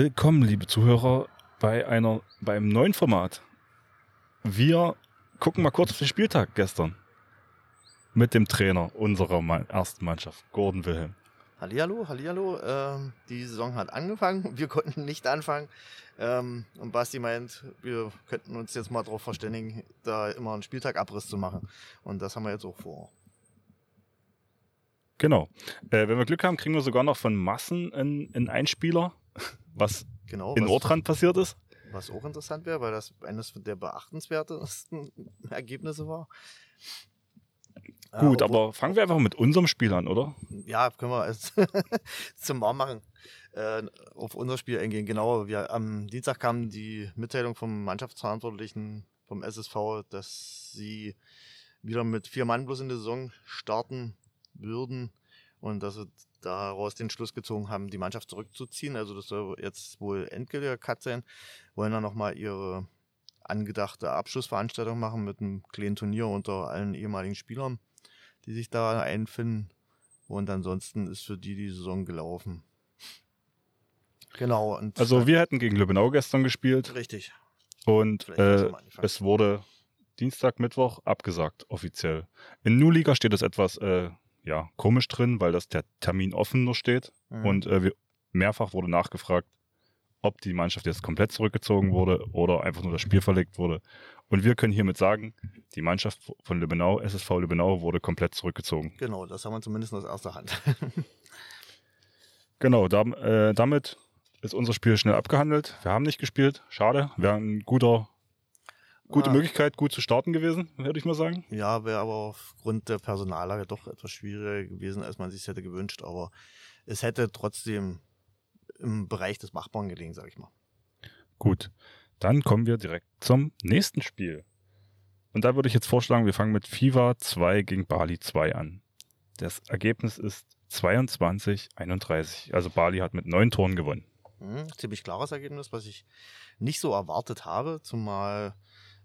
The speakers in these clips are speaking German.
willkommen, liebe Zuhörer, bei einer, beim neuen Format. Wir gucken mal kurz auf den Spieltag gestern mit dem Trainer unserer ersten Mannschaft, Gordon Wilhelm. Hallihallo, Hallihallo. Ähm, die Saison hat angefangen. Wir konnten nicht anfangen. Ähm, und Basti meint, wir könnten uns jetzt mal darauf verständigen, da immer einen Spieltagabriss zu machen. Und das haben wir jetzt auch vor. Genau. Äh, wenn wir Glück haben, kriegen wir sogar noch von Massen einen, einen Einspieler, was genau, in was, passiert ist. Was auch interessant wäre, weil das eines der beachtenswertesten Ergebnisse war. Gut, äh, aber fangen wir einfach mit unserem Spiel an, oder? Ja, können wir als zum Warm machen. Äh, auf unser Spiel eingehen. Genau, wir, am Dienstag kam die Mitteilung vom Mannschaftsverantwortlichen vom SSV, dass sie wieder mit vier Mann bloß in der Saison starten würden und dass sie daraus den Schluss gezogen haben, die Mannschaft zurückzuziehen. Also das soll jetzt wohl endgültiger Cut sein. Wollen dann nochmal ihre angedachte Abschlussveranstaltung machen mit einem kleinen Turnier unter allen ehemaligen Spielern, die sich da einfinden. Und ansonsten ist für die die Saison gelaufen. Genau. Also wir hätten gegen Lübbenau gestern gespielt. Richtig. Und äh, es wurde Dienstag, Mittwoch abgesagt, offiziell. In Nu-Liga steht es etwas äh, ja, komisch drin, weil das der Termin offen nur steht. Mhm. Und äh, wir, mehrfach wurde nachgefragt, ob die Mannschaft jetzt komplett zurückgezogen wurde oder einfach nur das Spiel verlegt wurde. Und wir können hiermit sagen, die Mannschaft von Lübbenau, SSV Lübbenau, wurde komplett zurückgezogen. Genau, das haben wir zumindest aus erster Hand. genau, da, äh, damit ist unser Spiel schnell abgehandelt. Wir haben nicht gespielt, schade. Wäre ein guter, gute ah. Möglichkeit, gut zu starten gewesen, würde ich mal sagen. Ja, wäre aber aufgrund der Personallage doch etwas schwieriger gewesen, als man sich hätte gewünscht. Aber es hätte trotzdem im Bereich des Machbaren gelegen, sage ich mal. Gut, dann kommen wir direkt zum nächsten Spiel. Und da würde ich jetzt vorschlagen, wir fangen mit FIFA 2 gegen Bali 2 an. Das Ergebnis ist 22, 31. Also Bali hat mit neun Toren gewonnen. Mhm, ziemlich klares Ergebnis, was ich nicht so erwartet habe, zumal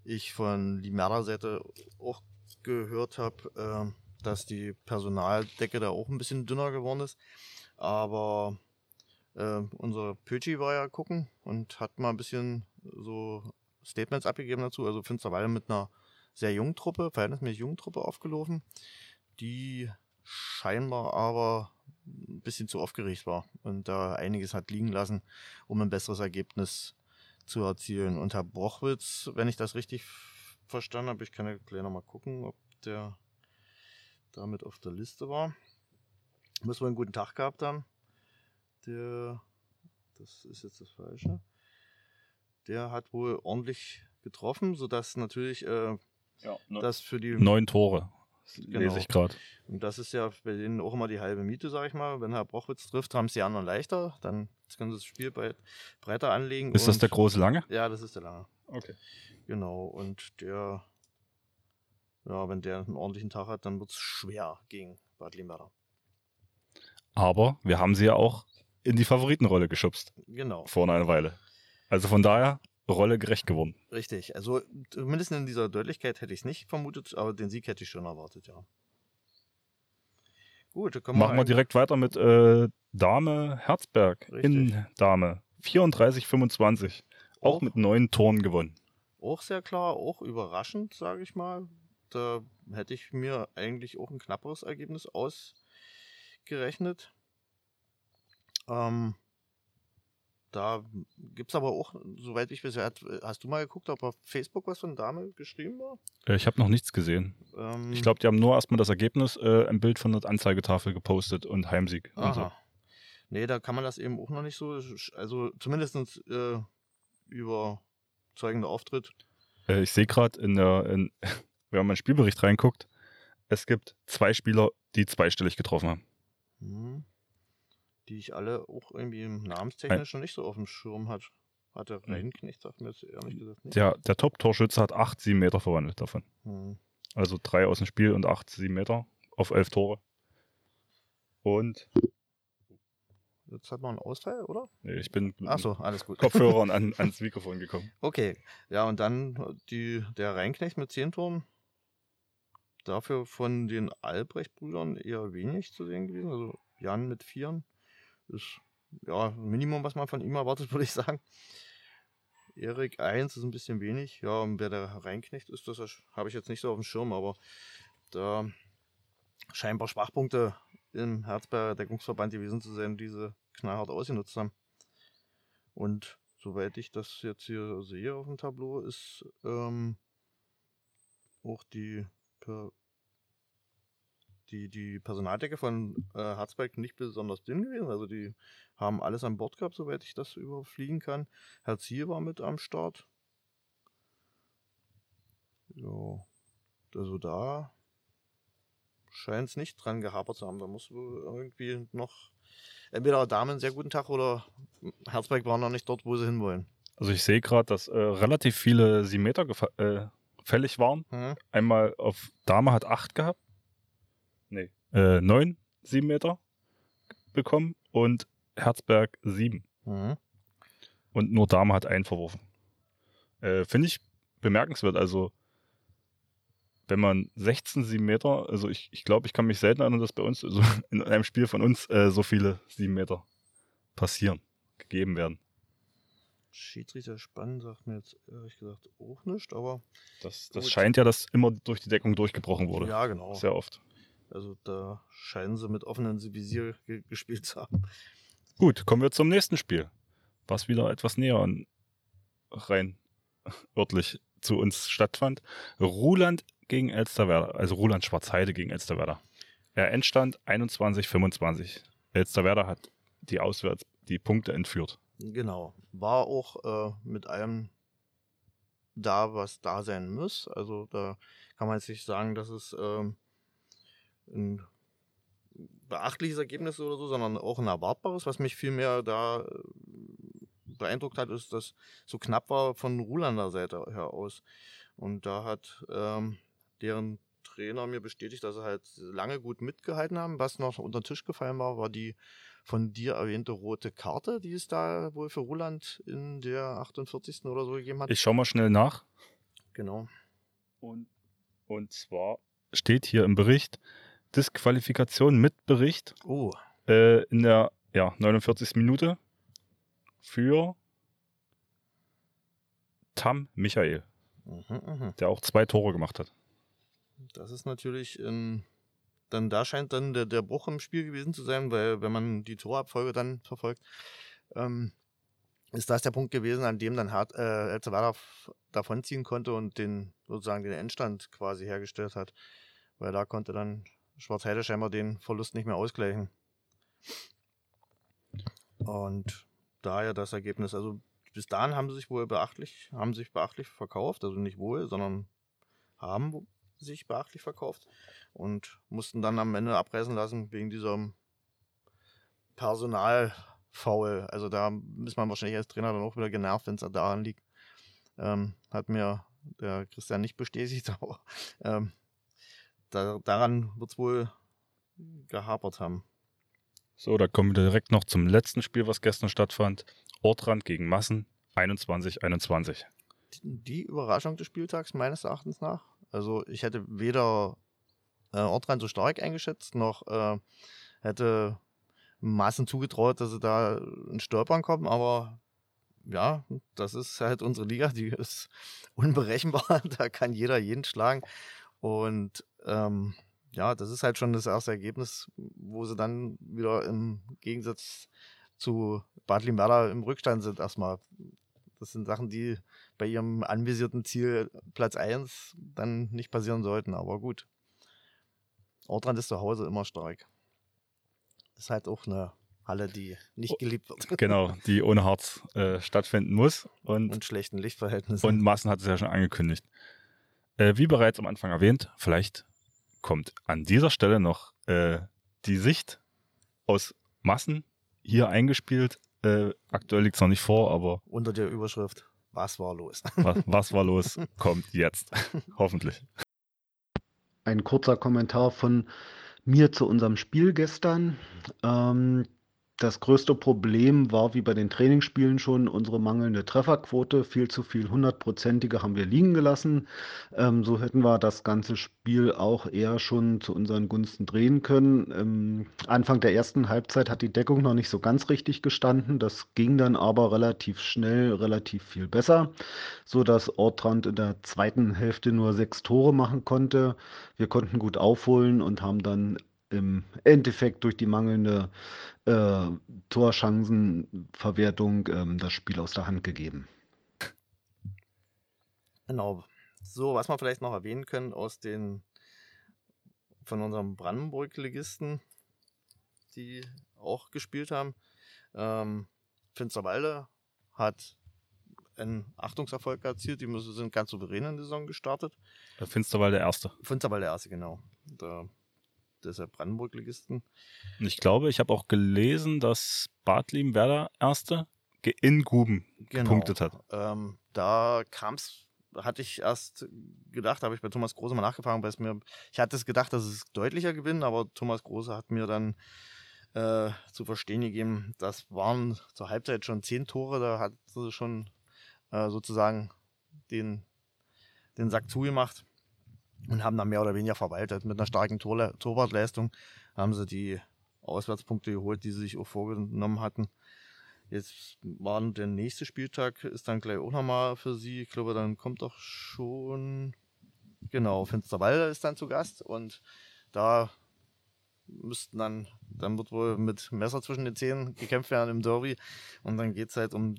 ich von Limerda-Seite auch gehört habe, äh, dass die Personaldecke da auch ein bisschen dünner geworden ist. Aber äh, unser Pöchi war ja gucken und hat mal ein bisschen so Statements abgegeben dazu. Also Finsterwalde mit einer sehr jungen Truppe, verhältnismäßig jungen Truppe aufgelaufen, die scheinbar aber ein bisschen zu aufgeregt war und da einiges hat liegen lassen, um ein besseres Ergebnis zu erzielen. Und Herr Brochwitz, wenn ich das richtig verstanden habe, ich kann ja gleich nochmal gucken, ob der damit auf der Liste war. Muss wohl einen guten Tag gehabt haben der, das ist jetzt das Falsche, der hat wohl ordentlich getroffen, sodass natürlich äh, ja, ne, das für die neun Tore genau. lese ich gerade. Und das ist ja bei denen auch immer die halbe Miete, sag ich mal. Wenn Herr Brochwitz trifft, haben es die anderen leichter. Dann können sie das Spiel breiter anlegen. Ist das der große Lange? Ja, das ist der Lange. Okay. Genau. Und der, ja, wenn der einen ordentlichen Tag hat, dann wird es schwer gegen Bad Limberger. Aber wir haben sie ja auch in die Favoritenrolle geschubst. Genau. Vor einer Weile. Also von daher Rolle gerecht geworden. Richtig. Also zumindest in dieser Deutlichkeit hätte ich es nicht vermutet, aber den Sieg hätte ich schon erwartet, ja. Gut, dann Machen wir direkt weiter mit äh, Dame Herzberg Richtig. in Dame. 34-25. Auch, auch mit neun Toren gewonnen. Auch sehr klar, auch überraschend, sage ich mal. Da hätte ich mir eigentlich auch ein knapperes Ergebnis ausgerechnet. Ähm, da gibt es aber auch, soweit ich weiß, hast du mal geguckt, ob auf Facebook was von Dame geschrieben war? Äh, ich habe noch nichts gesehen. Ähm, ich glaube, die haben nur erstmal das Ergebnis, äh, ein Bild von der Anzeigetafel gepostet und Heimsieg. Aha. Und so. Nee, da kann man das eben auch noch nicht so, also zumindest äh, überzeugender Auftritt. Äh, ich sehe gerade, in der, in, wenn man in den Spielbericht reinguckt, es gibt zwei Spieler, die zweistellig getroffen haben. Mhm die ich alle auch irgendwie namenstechnisch noch nicht so auf dem Schirm hat. Hatte hm. Reinknecht, sagt mir jetzt ehrlich gesagt nicht. Der, der Top-Torschütze hat 8, 7 Meter verwandelt davon. Hm. Also drei aus dem Spiel und 8, 7 Meter auf 11 Tore. Und Jetzt hat man einen Ausfall, oder? Nee, ich bin Ach so, alles gut. Kopfhörern an, ans Mikrofon gekommen. Okay, ja, und dann die, der Reinknecht mit 10 Toren. Dafür von den Albrecht-Brüdern eher wenig zu sehen gewesen. Also Jan mit Vieren ist ja, Minimum, was man von ihm erwartet, würde ich sagen. Erik 1 ist ein bisschen wenig. Ja, und wer der Reinknecht ist, das habe ich jetzt nicht so auf dem Schirm, aber da scheinbar Schwachpunkte im Herzberger Deckungsverband gewesen zu sein, diese knallhart ausgenutzt haben. Und soweit ich das jetzt hier sehe auf dem Tableau, ist ähm, auch die, per, die, die Personaldecke von äh, Harzberg nicht besonders dünn gewesen. Also die haben alles an Bord gehabt, soweit ich das überfliegen kann. Herr Ziel war mit am Start. Ja, also da scheint es nicht dran gehapert zu haben. Da muss irgendwie noch entweder Damen einen sehr guten Tag oder Herzberg war noch nicht dort, wo sie hinwollen. Also ich sehe gerade, dass äh, relativ viele 7 Meter äh, fällig waren. Mhm. Einmal auf Dame hat 8 gehabt. Nee. Äh, 9 7 Meter bekommen und Herzberg 7. Mhm. Und nur Dame hat einen verworfen. Äh, Finde ich bemerkenswert. Also wenn man 16 7 Meter, also ich, ich glaube, ich kann mich selten erinnern, dass bei uns, also in einem Spiel von uns, äh, so viele 7 Meter passieren, gegeben werden. Schiedsrichter spannend, sagt mir jetzt ehrlich gesagt auch nicht, aber. Das, das scheint ja, dass immer durch die Deckung durchgebrochen wurde. Ja, genau. Sehr oft. Also da scheinen sie mit offenem Visier ge gespielt zu haben. Gut, kommen wir zum nächsten Spiel, was wieder etwas näher an rein örtlich zu uns stattfand. Ruland gegen Elsterwerder, also Roland Schwarzheide gegen Elsterwerder. Er Endstand 21-25. Elsterwerder hat die auswärts die Punkte entführt. Genau. War auch äh, mit allem da, was da sein muss. Also da kann man jetzt nicht sagen, dass es ähm, ein beachtliches Ergebnis oder so, sondern auch ein erwartbares. Was mich vielmehr da äh, beeindruckt hat, ist, dass so knapp war von Rulander Seite her aus. Und da hat ähm, deren Trainer mir bestätigt, dass sie halt lange gut mitgehalten haben. Was noch unter den Tisch gefallen war, war die von dir erwähnte rote Karte, die es da wohl für Roland in der 48. oder so gegeben hat. Ich schau mal schnell nach. Genau. Und, und zwar steht hier im Bericht Disqualifikation mit Bericht. Oh. Äh, in der ja, 49. Minute für Tam Michael, mhm, mh. der auch zwei Tore gemacht hat. Das ist natürlich, ähm, dann da scheint dann der, der Bruch im Spiel gewesen zu sein, weil wenn man die Torabfolge dann verfolgt, ähm, ist das der Punkt gewesen, an dem dann Hart, äh, Elzevada davonziehen konnte und den sozusagen den Endstand quasi hergestellt hat. Weil da konnte dann Schwarzheide scheinbar den Verlust nicht mehr ausgleichen. Und daher das Ergebnis, also bis dahin haben sie sich wohl beachtlich, haben sich beachtlich verkauft, also nicht wohl, sondern haben sich beachtlich verkauft und mussten dann am Ende abreißen lassen wegen diesem Personalfoul. Also da ist man wahrscheinlich als Trainer dann auch wieder genervt, wenn es daran liegt. Ähm, hat mir der Christian nicht bestätigt, aber ähm, da, daran wird es wohl gehapert haben. So, da kommen wir direkt noch zum letzten Spiel, was gestern stattfand. Ortrand gegen Massen 21-21. Die Überraschung des Spieltags meines Erachtens nach. Also ich hätte weder äh, Ortrand so stark eingeschätzt, noch äh, hätte Massen zugetraut, dass sie da in Stolpern kommen, aber ja, das ist halt unsere Liga, die ist unberechenbar, da kann jeder jeden schlagen. Und ähm, ja, das ist halt schon das erste Ergebnis, wo sie dann wieder im Gegensatz zu Bad Limberda im Rückstand sind erstmal. Das sind Sachen, die bei ihrem anvisierten Ziel Platz 1 dann nicht passieren sollten. Aber gut. Ortrand ist zu Hause immer stark. Ist halt auch eine Halle, die nicht geliebt wird. Genau, die ohne Harz äh, stattfinden muss. Und, und schlechten Lichtverhältnissen. Und Massen hat es ja schon angekündigt. Äh, wie bereits am Anfang erwähnt, vielleicht kommt an dieser Stelle noch äh, die Sicht aus Massen hier eingespielt. Äh, aktuell liegt es noch nicht vor, aber. Unter der Überschrift was war los? Was, was war los? Kommt jetzt. Hoffentlich. Ein kurzer Kommentar von mir zu unserem Spiel gestern. Ähm, das größte Problem war wie bei den Trainingsspielen schon unsere mangelnde Trefferquote. Viel zu viel hundertprozentige haben wir liegen gelassen. Ähm, so hätten wir das ganze Spiel auch eher schon zu unseren Gunsten drehen können. Ähm, Anfang der ersten Halbzeit hat die Deckung noch nicht so ganz richtig gestanden. Das ging dann aber relativ schnell, relativ viel besser, so dass Ortrand in der zweiten Hälfte nur sechs Tore machen konnte. Wir konnten gut aufholen und haben dann im Endeffekt durch die mangelnde äh, Torchancenverwertung ähm, das Spiel aus der Hand gegeben. Genau. So, was wir vielleicht noch erwähnen können aus den von unserem Brandenburg-Legisten, die auch gespielt haben. Ähm, Finsterwalde hat einen Achtungserfolg erzielt. Die sind ganz souverän in die Saison gestartet. Finsterwalde Erste. Finsterwalde Erste, genau. Da dieser Brandenburg-Ligisten. Ich glaube, ich habe auch gelesen, dass Bartlim Werder Erste in Guben genau. gepunktet hat. Ähm, da kam es, hatte ich erst gedacht, habe ich bei Thomas Große mal nachgefragt, weil es mir, ich hatte es gedacht, dass es deutlicher gewinnen, aber Thomas Große hat mir dann äh, zu verstehen gegeben, das waren zur Halbzeit schon zehn Tore, da hat sie schon äh, sozusagen den, den Sack zugemacht und haben dann mehr oder weniger verwaltet. Mit einer starken Tor Torwartleistung haben sie die Auswärtspunkte geholt, die sie sich auch vorgenommen hatten. Jetzt war der nächste Spieltag, ist dann gleich auch nochmal für sie. Ich glaube, dann kommt doch schon, genau, Finsterwalde ist dann zu Gast und da müssten dann, dann wird wohl mit Messer zwischen den Zähnen gekämpft werden im Derby und dann geht es halt um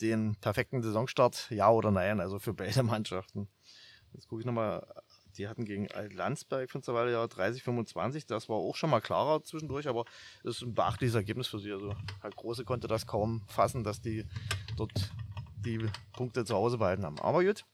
den perfekten Saisonstart, ja oder nein, also für beide Mannschaften. Jetzt gucke ich nochmal die hatten gegen Landsberg von Weile ja 30, 25. Das war auch schon mal klarer zwischendurch, aber das ist ein beachtliches Ergebnis für sie. Also Herr Große konnte das kaum fassen, dass die dort die Punkte zu Hause behalten haben. Aber gut.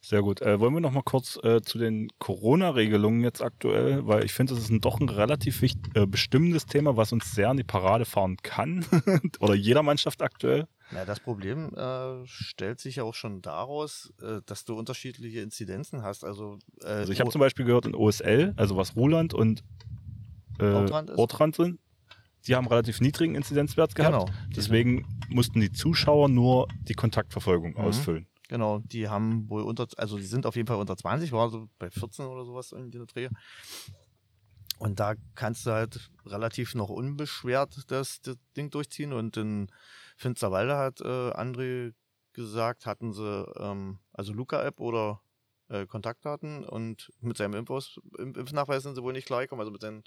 Sehr gut. Äh, wollen wir noch mal kurz äh, zu den Corona-Regelungen jetzt aktuell, weil ich finde, das ist ein, doch ein relativ wichtig, äh, bestimmendes Thema, was uns sehr in die Parade fahren kann. Oder jeder Mannschaft aktuell. Ja, das Problem äh, stellt sich ja auch schon daraus, äh, dass du unterschiedliche Inzidenzen hast. Also, äh, also ich habe zum Beispiel gehört in OSL, also was Ruland und äh, Ortrand, Ortrand sind, die haben relativ niedrigen Inzidenzwert gehabt. Genau. Deswegen mussten die Zuschauer nur die Kontaktverfolgung mhm. ausfüllen. Genau, die haben wohl unter, also die sind auf jeden Fall unter 20, war so bei 14 oder sowas in der Dreh. Und da kannst du halt relativ noch unbeschwert das, das Ding durchziehen und in Finsterwalde hat äh, André gesagt, hatten sie ähm, also Luca-App oder äh, Kontaktdaten und mit seinem Impfaus, Impfnachweis sind sie wohl nicht klargekommen, also mit seinen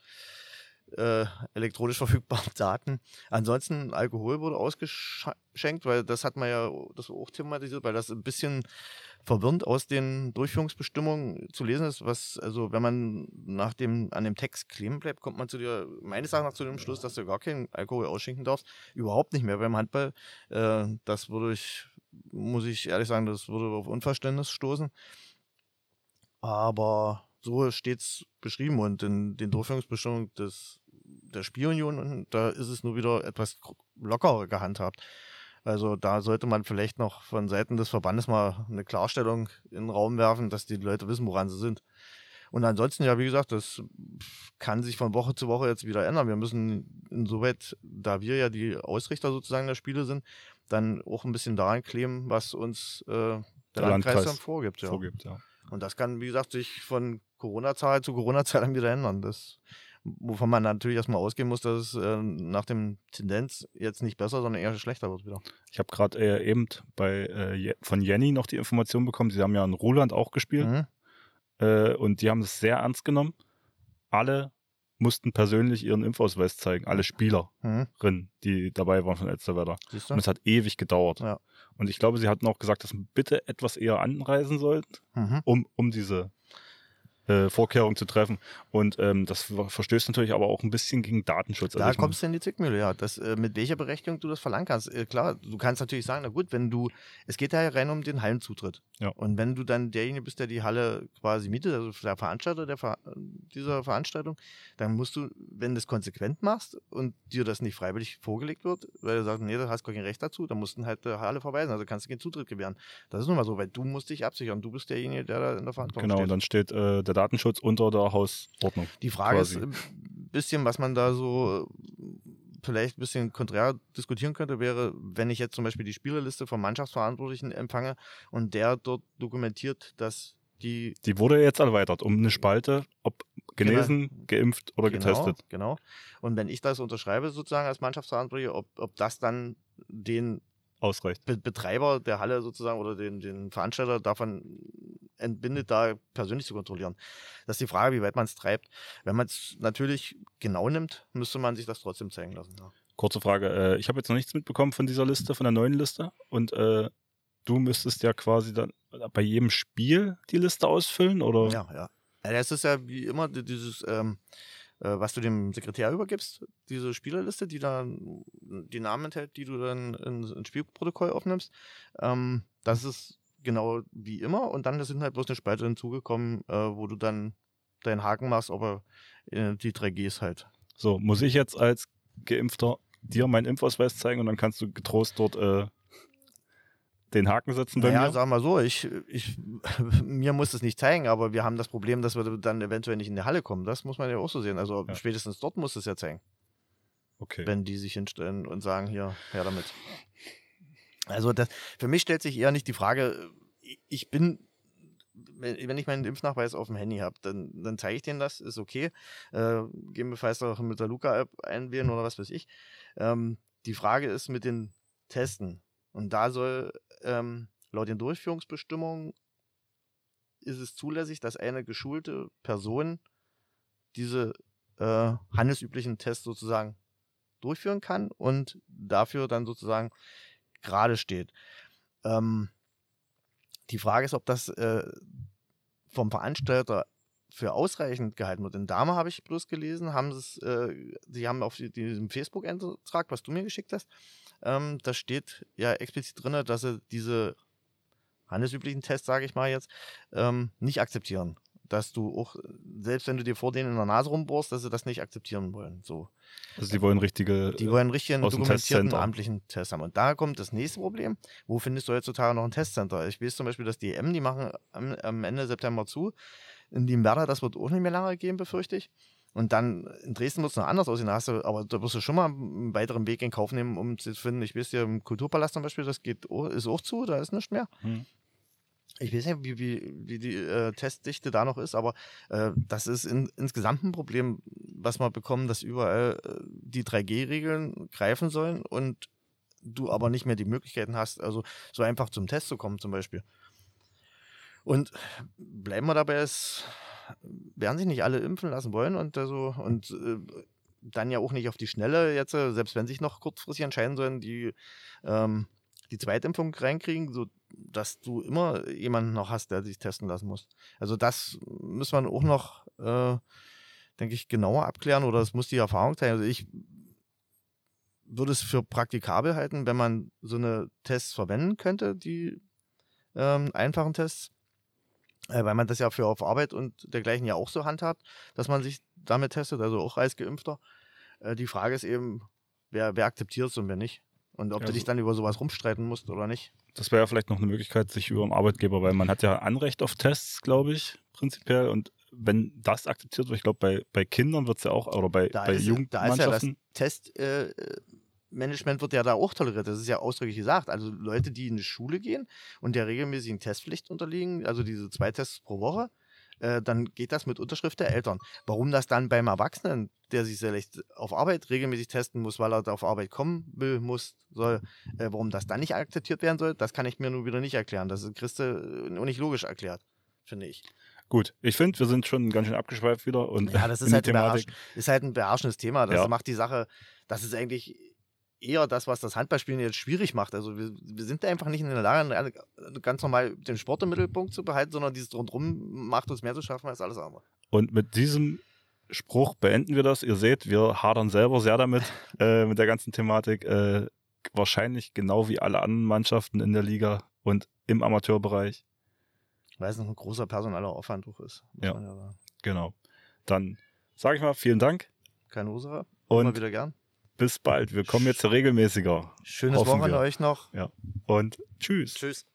äh, elektronisch verfügbaren Daten. Ansonsten Alkohol wurde ausgeschenkt, weil das hat man ja das auch thematisiert, weil das ein bisschen verwirrend aus den Durchführungsbestimmungen zu lesen ist, was, also wenn man nach dem, an dem Text kleben bleibt, kommt man zu dir, meines Erachtens zu dem Schluss, dass du gar keinen Alkohol ausschenken darfst. Überhaupt nicht mehr beim Handball. Äh, das würde ich, muss ich ehrlich sagen, das würde auf Unverständnis stoßen. Aber so steht es beschrieben und in den Durchführungsbestimmungen des, der Spielunion, da ist es nur wieder etwas lockerer gehandhabt. Also da sollte man vielleicht noch von Seiten des Verbandes mal eine Klarstellung in den Raum werfen, dass die Leute wissen, woran sie sind. Und ansonsten, ja, wie gesagt, das kann sich von Woche zu Woche jetzt wieder ändern. Wir müssen insoweit, da wir ja die Ausrichter sozusagen der Spiele sind, dann auch ein bisschen daran kleben, was uns äh, der, der Landkreis, Landkreis dann vorgibt. Ja. vorgibt ja. Und das kann, wie gesagt, sich von Corona-Zahl zu Corona-Zahl dann wieder ändern. Das wovon man natürlich erstmal ausgehen muss, dass es äh, nach dem Tendenz jetzt nicht besser, sondern eher schlechter wird wieder. Ich habe gerade äh, eben bei, äh, von Jenny noch die Information bekommen, sie haben ja in Roland auch gespielt mhm. Äh, und die haben es sehr ernst genommen. Alle mussten persönlich ihren Impfausweis zeigen, alle Spielerinnen, mhm. die dabei waren von Elsterwerder. Und es hat ewig gedauert. Ja. Und ich glaube, sie hatten auch gesagt, dass man bitte etwas eher anreisen sollten, mhm. um, um diese äh, Vorkehrungen zu treffen. Und ähm, das verstößt natürlich aber auch ein bisschen gegen Datenschutz. Da also kommst du in die Zickmühle, ja. Das, äh, mit welcher Berechtigung du das verlangen kannst. Äh, klar, du kannst natürlich sagen, na gut, wenn du, es geht ja rein um den Hallenzutritt. Ja. Und wenn du dann derjenige bist, der die Halle quasi mietet, also der Veranstalter der Ver dieser Veranstaltung, dann musst du, wenn du das konsequent machst und dir das nicht freiwillig vorgelegt wird, weil du sagst, nee, du hast gar kein Recht dazu, dann musst du halt der Halle verweisen, also kannst du keinen Zutritt gewähren. Das ist nun mal so, weil du musst dich absichern, du bist derjenige, der da in der Verantwortung genau, steht. Genau, dann steht äh, der Datenschutz unter der Hausordnung. Die Frage quasi. ist ein bisschen, was man da so vielleicht ein bisschen konträr diskutieren könnte, wäre, wenn ich jetzt zum Beispiel die Spielerliste vom Mannschaftsverantwortlichen empfange und der dort dokumentiert, dass die. Die wurde jetzt erweitert um eine Spalte, ob genesen, genau. geimpft oder genau, getestet. Genau. Und wenn ich das unterschreibe, sozusagen als Mannschaftsverantwortlicher, ob, ob das dann den ausreicht. Be Betreiber der Halle sozusagen oder den, den Veranstalter davon entbindet, da persönlich zu kontrollieren. Das ist die Frage, wie weit man es treibt. Wenn man es natürlich genau nimmt, müsste man sich das trotzdem zeigen lassen. Ja. Kurze Frage. Äh, ich habe jetzt noch nichts mitbekommen von dieser Liste, von der neuen Liste. Und äh, du müsstest ja quasi dann bei jedem Spiel die Liste ausfüllen, oder? Ja, ja. Es ist ja wie immer dieses, ähm, äh, was du dem Sekretär übergibst, diese Spielerliste, die dann die Namen enthält, die du dann ins, ins Spielprotokoll aufnimmst. Ähm, das ist genau wie immer und dann sind halt bloß eine Spalte hinzugekommen, äh, wo du dann deinen Haken machst, aber äh, die 3Gs halt. So, muss ich jetzt als Geimpfter dir meinen Impfausweis zeigen und dann kannst du getrost dort äh, den Haken setzen bei naja, mir? Ja, sag mal so, ich, ich, mir muss es nicht zeigen, aber wir haben das Problem, dass wir dann eventuell nicht in die Halle kommen. Das muss man ja auch so sehen. Also ja. spätestens dort muss es ja zeigen. Okay. Wenn die sich hinstellen und sagen, hier, her damit. Also das, für mich stellt sich eher nicht die Frage, ich bin, wenn ich meinen Impfnachweis auf dem Handy habe, dann, dann zeige ich denen das, ist okay. Äh, gegebenenfalls auch mit der Luca-App einwählen oder was weiß ich. Ähm, die Frage ist mit den Testen. Und da soll ähm, laut den Durchführungsbestimmungen ist es zulässig, dass eine geschulte Person diese äh, handelsüblichen Tests sozusagen durchführen kann und dafür dann sozusagen gerade steht. Ähm, die Frage ist, ob das äh, vom Veranstalter für ausreichend gehalten wird. In Dame habe ich bloß gelesen, haben es, äh, sie haben auf diesem Facebook-Eintrag, was du mir geschickt hast, ähm, da steht ja explizit drin, dass sie diese handelsüblichen Tests, sage ich mal jetzt, ähm, nicht akzeptieren. Dass du auch, selbst wenn du dir vor denen in der Nase rumbohrst, dass sie das nicht akzeptieren wollen. So. Also die wollen richtige. Die wollen richtigen dokumentierten amtlichen Test haben. Und da kommt das nächste Problem. Wo findest du heutzutage noch ein Testcenter? Ich weiß zum Beispiel, dass die EM, die machen am, am Ende September zu. In Limberda, das wird auch nicht mehr lange gehen, befürchte ich. Und dann in Dresden wird es noch anders aussehen. Da hast du, aber da wirst du schon mal einen weiteren Weg in Kauf nehmen, um zu finden. Ich weiß ja, im Kulturpalast zum Beispiel, das geht, ist auch zu, da ist nichts mehr. Hm. Ich weiß nicht, wie, wie, wie die äh, Testdichte da noch ist, aber äh, das ist in, insgesamt ein Problem, was wir bekommen, dass überall äh, die 3G-Regeln greifen sollen und du aber nicht mehr die Möglichkeiten hast, also so einfach zum Test zu kommen zum Beispiel. Und bleiben wir dabei, es werden sich nicht alle impfen lassen wollen und also und äh, dann ja auch nicht auf die Schnelle jetzt, äh, selbst wenn sich noch kurzfristig entscheiden sollen, die ähm, die Zweitimpfung reinkriegen, so dass du immer jemanden noch hast, der sich testen lassen muss. Also das muss man auch noch, äh, denke ich, genauer abklären oder es muss die Erfahrung teilen. Also ich würde es für praktikabel halten, wenn man so eine Tests verwenden könnte, die ähm, einfachen Tests äh, weil man das ja für auf Arbeit und dergleichen ja auch so handhabt, dass man sich damit testet, also auch als Geimpfter. Äh, die Frage ist eben, wer, wer akzeptiert es und wer nicht. Und ob ja, du dich dann über sowas rumstreiten musst oder nicht. Das wäre ja vielleicht noch eine Möglichkeit, sich über den Arbeitgeber, weil man hat ja Anrecht auf Tests, glaube ich, prinzipiell. Und wenn das akzeptiert wird, ich glaube, bei, bei Kindern wird es ja auch, oder bei, da bei ist, Jugendmannschaften. Da ist ja das Test, äh, Management wird ja da auch toleriert. Das ist ja ausdrücklich gesagt. Also Leute, die in die Schule gehen und der regelmäßigen Testpflicht unterliegen, also diese zwei Tests pro Woche, äh, dann geht das mit Unterschrift der Eltern. Warum das dann beim Erwachsenen, der sich vielleicht auf Arbeit regelmäßig testen muss, weil er da auf Arbeit kommen will, muss, soll, äh, warum das dann nicht akzeptiert werden soll, das kann ich mir nur wieder nicht erklären. Das ist Christe äh, nicht logisch erklärt, finde ich. Gut, ich finde, wir sind schon ganz schön abgeschweift wieder. Und ja, das ist halt, ein ist halt ein beherrschendes Thema. Das ja. macht die Sache, das ist eigentlich eher das, was das Handballspielen jetzt schwierig macht. Also wir, wir sind einfach nicht in der Lage, ganz normal den Sport im Mittelpunkt zu behalten, sondern dieses Rundrum macht uns mehr zu schaffen als alles andere. Und mit diesem Spruch beenden wir das. Ihr seht, wir hadern selber sehr damit, äh, mit der ganzen Thematik. Äh, wahrscheinlich genau wie alle anderen Mannschaften in der Liga und im Amateurbereich. Weil es noch ein großer personeller Aufwand ist. Ja, ja genau. Dann sage ich mal vielen Dank. Keine Ursache. Und Immer wieder gern bis bald. Wir kommen jetzt regelmäßiger. Schönes Wochenende euch noch. Ja. Und tschüss. Tschüss.